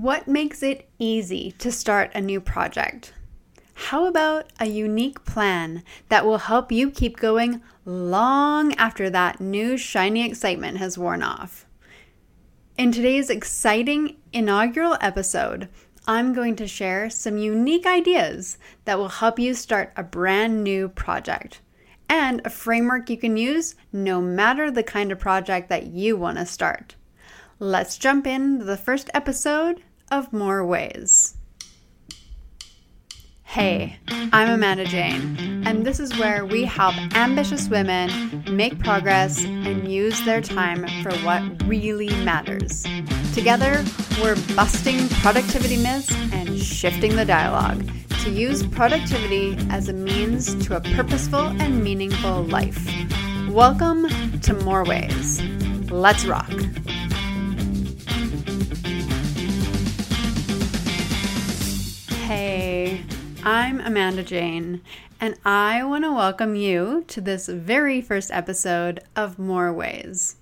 What makes it easy to start a new project? How about a unique plan that will help you keep going long after that new shiny excitement has worn off? In today's exciting inaugural episode, I'm going to share some unique ideas that will help you start a brand new project and a framework you can use no matter the kind of project that you want to start. Let's jump into the first episode of more ways. Hey, I'm Amanda Jane, and this is where we help ambitious women make progress and use their time for what really matters. Together, we're busting productivity myths and shifting the dialogue to use productivity as a means to a purposeful and meaningful life. Welcome to More Ways. Let's rock. I'm Amanda Jane, and I want to welcome you to this very first episode of More Ways.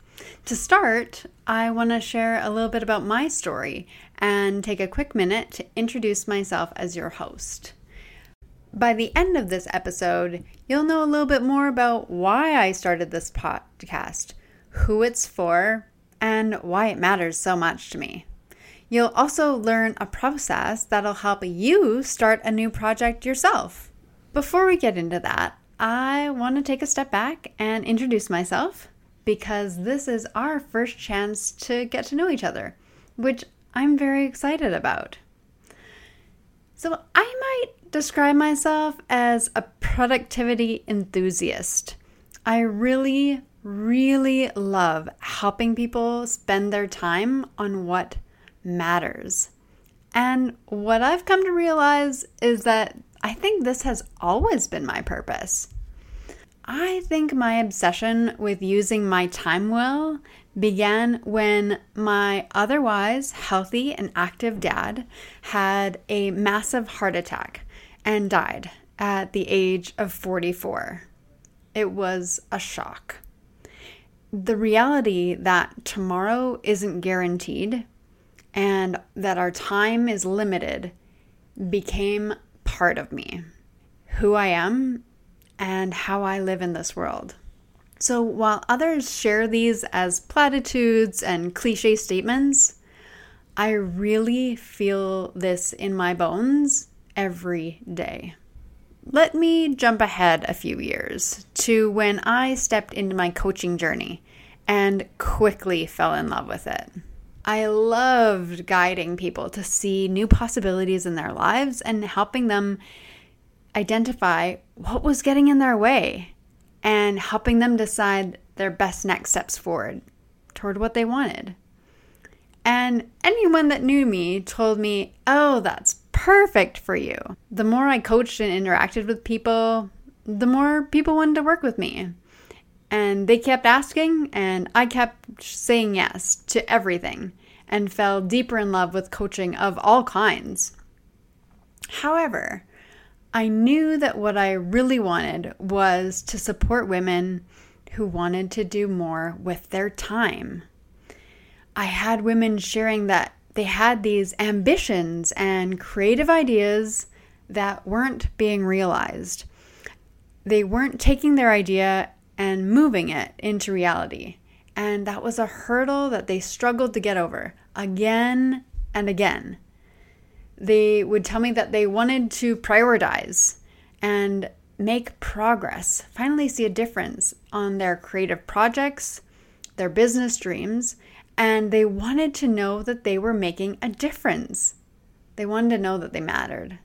To start, I want to share a little bit about my story and take a quick minute to introduce myself as your host. By the end of this episode, you'll know a little bit more about why I started this podcast, who it's for, and why it matters so much to me. You'll also learn a process that'll help you start a new project yourself. Before we get into that, I want to take a step back and introduce myself because this is our first chance to get to know each other, which I'm very excited about. So, I might describe myself as a productivity enthusiast. I really, really love helping people spend their time on what matters. And what I've come to realize is that I think this has always been my purpose. I think my obsession with using my time well began when my otherwise healthy and active dad had a massive heart attack and died at the age of 44. It was a shock. The reality that tomorrow isn't guaranteed and that our time is limited became part of me, who I am, and how I live in this world. So while others share these as platitudes and cliche statements, I really feel this in my bones every day. Let me jump ahead a few years to when I stepped into my coaching journey and quickly fell in love with it. I loved guiding people to see new possibilities in their lives and helping them identify what was getting in their way and helping them decide their best next steps forward toward what they wanted. And anyone that knew me told me, oh, that's perfect for you. The more I coached and interacted with people, the more people wanted to work with me. And they kept asking, and I kept saying yes to everything and fell deeper in love with coaching of all kinds. However, I knew that what I really wanted was to support women who wanted to do more with their time. I had women sharing that they had these ambitions and creative ideas that weren't being realized. They weren't taking their idea and moving it into reality. And that was a hurdle that they struggled to get over again and again. They would tell me that they wanted to prioritize and make progress, finally see a difference on their creative projects, their business dreams, and they wanted to know that they were making a difference. They wanted to know that they mattered.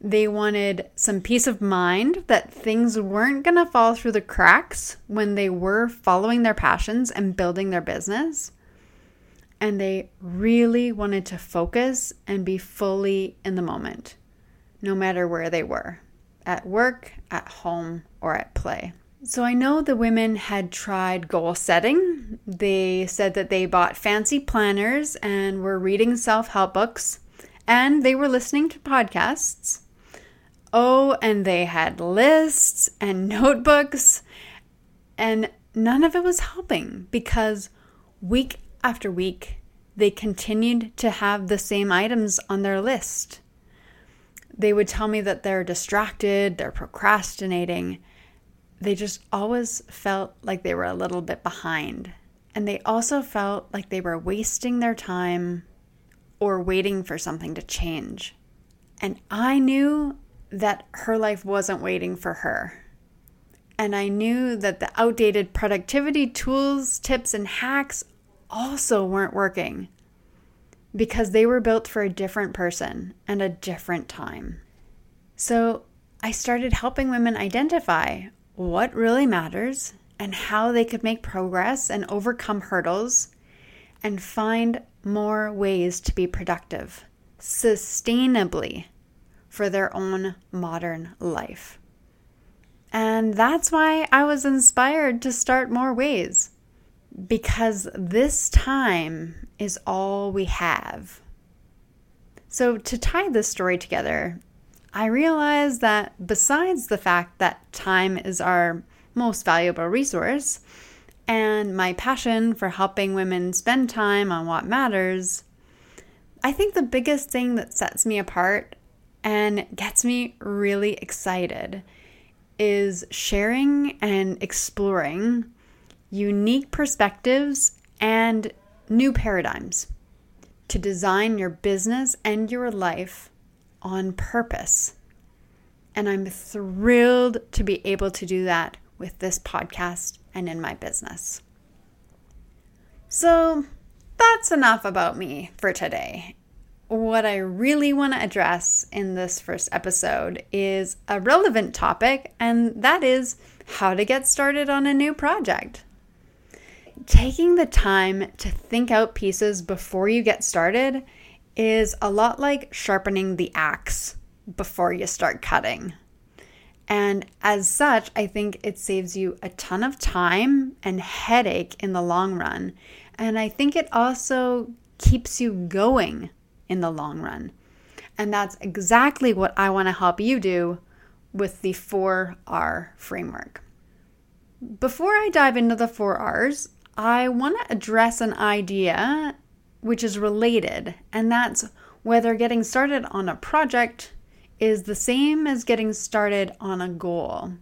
They wanted some peace of mind that things weren't going to fall through the cracks when they were following their passions and building their business. And they really wanted to focus and be fully in the moment, no matter where they were at work, at home, or at play. So I know the women had tried goal setting. They said that they bought fancy planners and were reading self help books, and they were listening to podcasts. Oh, and they had lists and notebooks, and none of it was helping because week after week, they continued to have the same items on their list. They would tell me that they're distracted, they're procrastinating. They just always felt like they were a little bit behind. And they also felt like they were wasting their time or waiting for something to change. And I knew that her life wasn't waiting for her. And I knew that the outdated productivity tools, tips, and hacks also weren't working because they were built for a different person and a different time. So I started helping women identify what really matters and how they could make progress and overcome hurdles and find more ways to be productive sustainably for their own modern life. And that's why I was inspired to start more ways because this time is all we have. So, to tie this story together, I realized that besides the fact that time is our most valuable resource, and my passion for helping women spend time on what matters, I think the biggest thing that sets me apart and gets me really excited is sharing and exploring unique perspectives and new paradigms to design your business and your life on purpose. And I'm thrilled to be able to do that with this podcast and in my business. So that's enough about me for today. What I really want to address in this first episode is a relevant topic, and that is how to get started on a new project. Taking the time to think out pieces before you get started is a lot like sharpening the axe before you start cutting. And as such, I think it saves you a ton of time and headache in the long run. And I think it also keeps you going in the long run. And that's exactly what I want to help you do with the 4R framework. Before I dive into the 4 R's, I want to address an idea which is related, and that's whether getting started on a project is the same as getting started on a goal.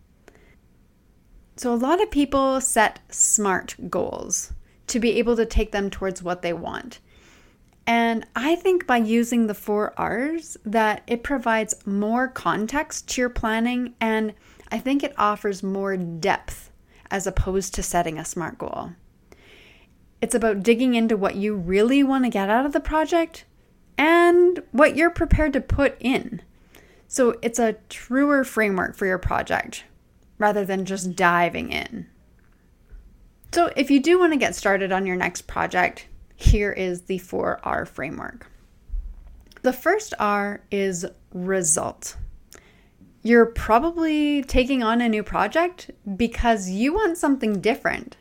So, a lot of people set SMART goals to be able to take them towards what they want. And I think by using the four R's that it provides more context to your planning and I think it offers more depth as opposed to setting a SMART goal. It's about digging into what you really want to get out of the project and what you're prepared to put in. So it's a truer framework for your project rather than just diving in. So if you do want to get started on your next project, here is the 4R framework. The first R is result. You're probably taking on a new project because you want something different.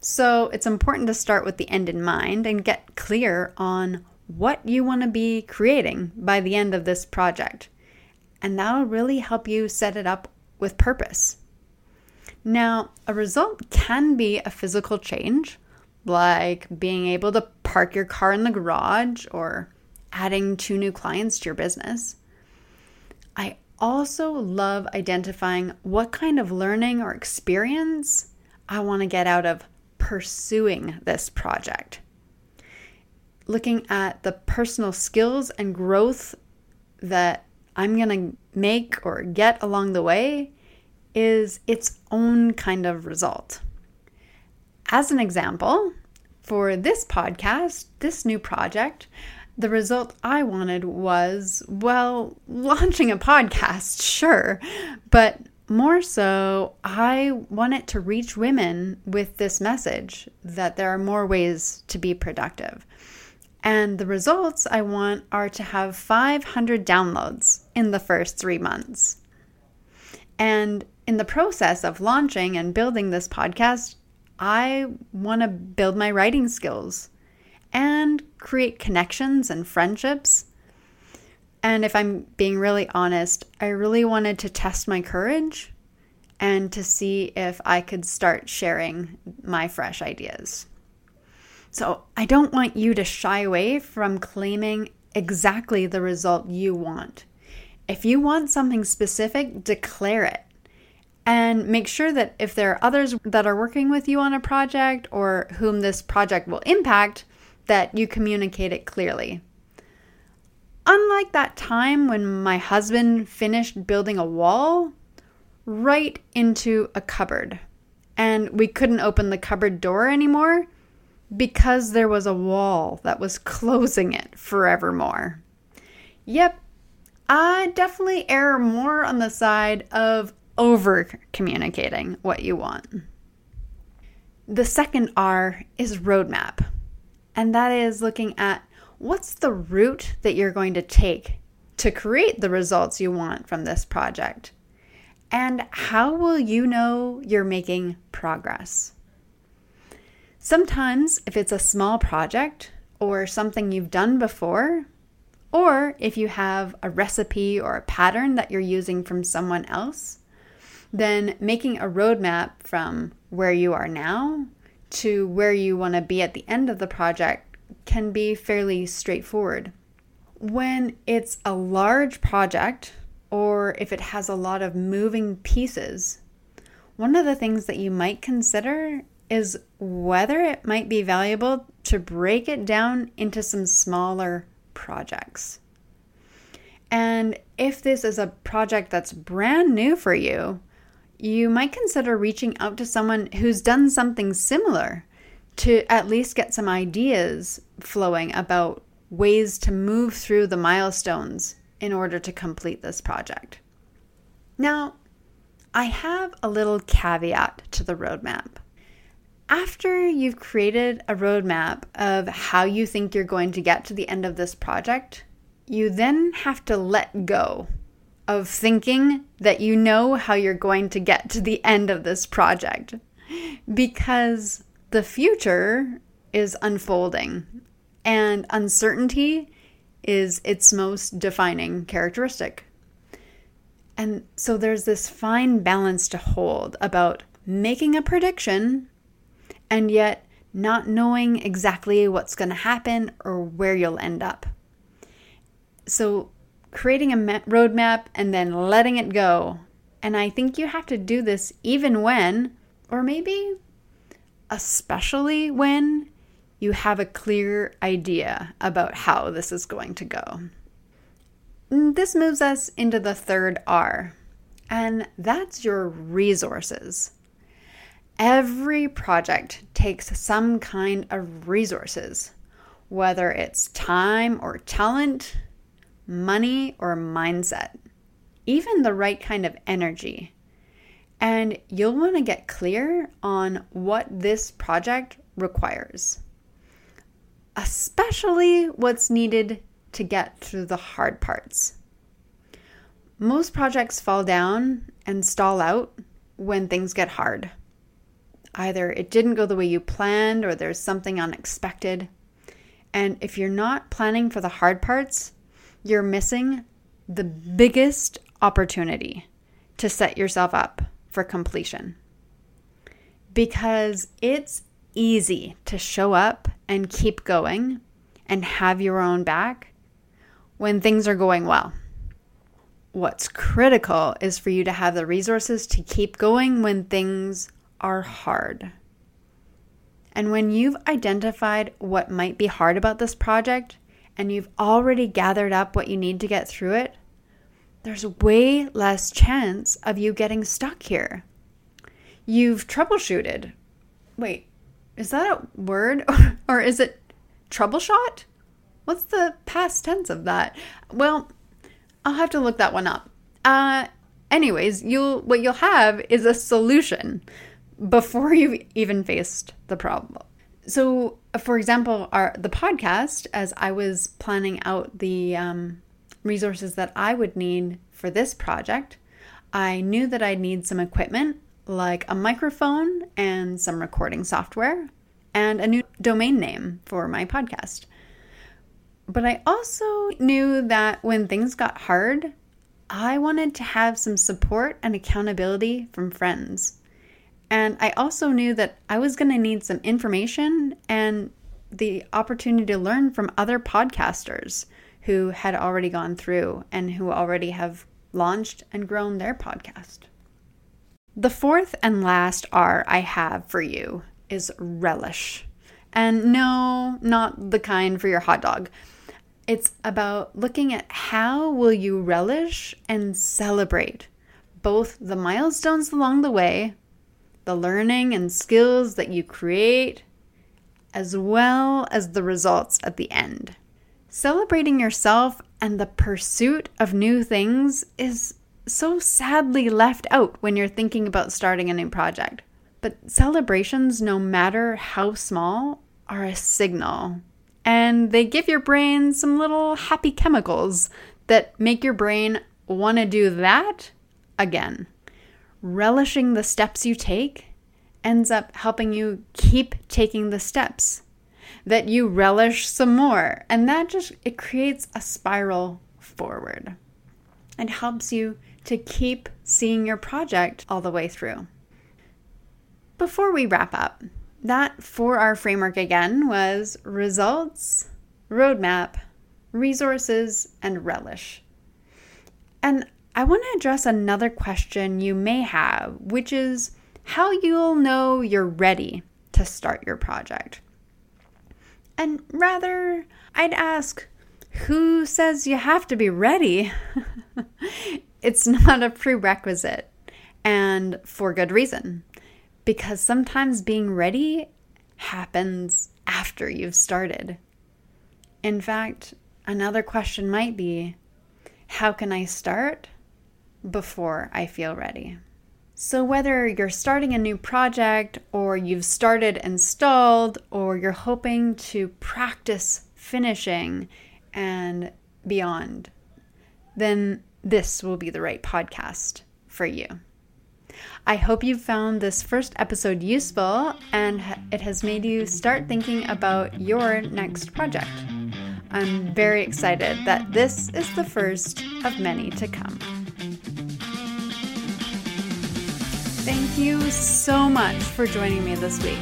So it's important to start with the end in mind and get clear on what you want to be creating by the end of this project and that'll really help you set it up with purpose. Now, a result can be a physical change, like being able to park your car in the garage or adding two new clients to your business. I also love identifying what kind of learning or experience I want to get out of pursuing this project. Looking at the personal skills and growth that I'm going to make or get along the way is its own kind of result. As an example, for this podcast, this new project, the result I wanted was, well, launching a podcast, sure, but more so, I wanted to reach women with this message that there are more ways to be productive. And the results I want are to have 500 downloads in the first three months. And in the process of launching and building this podcast, I want to build my writing skills and create connections and friendships. And if I'm being really honest, I really wanted to test my courage and to see if I could start sharing my fresh ideas. So I don't want you to shy away from claiming exactly the result you want. If you want something specific, declare it. And make sure that if there are others that are working with you on a project or whom this project will impact, that you communicate it clearly. Unlike that time when my husband finished building a wall right into a cupboard, and we couldn't open the cupboard door anymore because there was a wall that was closing it forevermore. Yep, I definitely err more on the side of over communicating what you want. The second R is roadmap, and that is looking at what's the route that you're going to take to create the results you want from this project? And how will you know you're making progress? Sometimes, if it's a small project or something you've done before, or if you have a recipe or a pattern that you're using from someone else, then making a roadmap from where you are now to where you want to be at the end of the project can be fairly straightforward. When it's a large project, or if it has a lot of moving pieces, one of the things that you might consider is whether it might be valuable to break it down into some smaller projects. And if this is a project that's brand new for you, you might consider reaching out to someone who's done something similar to at least get some ideas flowing about ways to move through the milestones in order to complete this project. Now, I have a little caveat to the roadmap. After you've created a roadmap of how you think you're going to get to the end of this project, you then have to let go of thinking that you know how you're going to get to the end of this project because the future is unfolding and uncertainty is its most defining characteristic. And so there's this fine balance to hold about making a prediction and yet not knowing exactly what's going to happen or where you'll end up. So creating a roadmap and then letting it go. And I think you have to do this even when, or maybe especially when, you have a clear idea about how this is going to go. This moves us into the third R, and that's your resources. Every project takes some kind of resources, whether it's time or talent, money, or mindset, even the right kind of energy. And you'll want to get clear on what this project requires, especially what's needed to get through the hard parts. Most projects fall down and stall out when things get hard. Either it didn't go the way you planned or there's something unexpected. And if you're not planning for the hard parts, you're missing the biggest opportunity to set yourself up for completion. Because it's easy to show up and keep going and have your own back when things are going well. What's critical is for you to have the resources to keep going when things are hard. And when you've identified what might be hard about this project, and you've already gathered up what you need to get through it, there's way less chance of you getting stuck here. You've troubleshooted. Wait, is that a word or is it troubleshot? What's the past tense of that? Well, I'll have to look that one up. Uh anyways, you'll what you'll have is a solution before you've even faced the problem. So, for example, our the podcast, as I was planning out the um, resources that I would need for this project, I knew that I'd need some equipment like a microphone and some recording software and a new domain name for my podcast. But I also knew that when things got hard, I wanted to have some support and accountability from friends. And I also knew that I was going to need some information and the opportunity to learn from other podcasters who had already gone through and who already have launched and grown their podcast. The fourth and last R I have for you is relish. And no, not the kind for your hot dog. It's about looking at how will you relish and celebrate both the milestones along the way, the learning and skills that you create, as well as the results at the end. Celebrating yourself and the pursuit of new things is so sadly left out when you're thinking about starting a new project. But celebrations, no matter how small, are a signal. And they give your brain some little happy chemicals that make your brain want to do that again. Relishing the steps you take ends up helping you keep taking the steps that you relish some more and that just it creates a spiral forward and helps you to keep seeing your project all the way through. Before we wrap up, that 4R framework again was results, roadmap, resources, and relish. And I want to address another question you may have, which is how you'll know you're ready to start your project. And rather, I'd ask, who says you have to be ready? it's not a prerequisite, and for good reason. Because sometimes being ready happens after you've started. In fact, another question might be how can I start before I feel ready? So, whether you're starting a new project or you've started installed or you're hoping to practice finishing and beyond, then this will be the right podcast for you. I hope you found this first episode useful and it has made you start thinking about your next project. I'm very excited that this is the first of many to come. Thank you so much for joining me this week.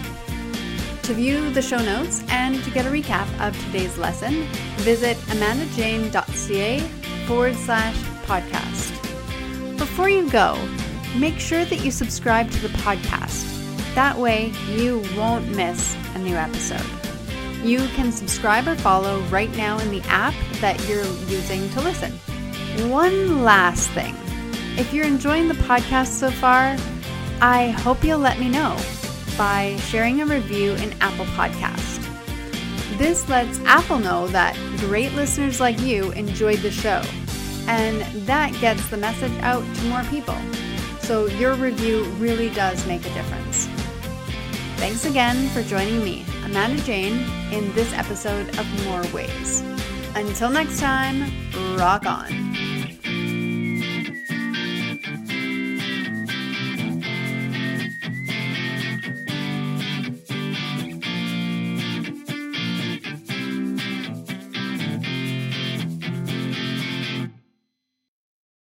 To view the show notes and to get a recap of today's lesson, visit amandajane.ca forward slash podcast. Before you go, make sure that you subscribe to the podcast. That way, you won't miss a new episode. You can subscribe or follow right now in the app that you're using to listen. One last thing if you're enjoying the podcast so far, I hope you'll let me know by sharing a review in Apple Podcast. This lets Apple know that great listeners like you enjoyed the show, and that gets the message out to more people. So your review really does make a difference. Thanks again for joining me, Amanda Jane, in this episode of More Ways. Until next time, rock on.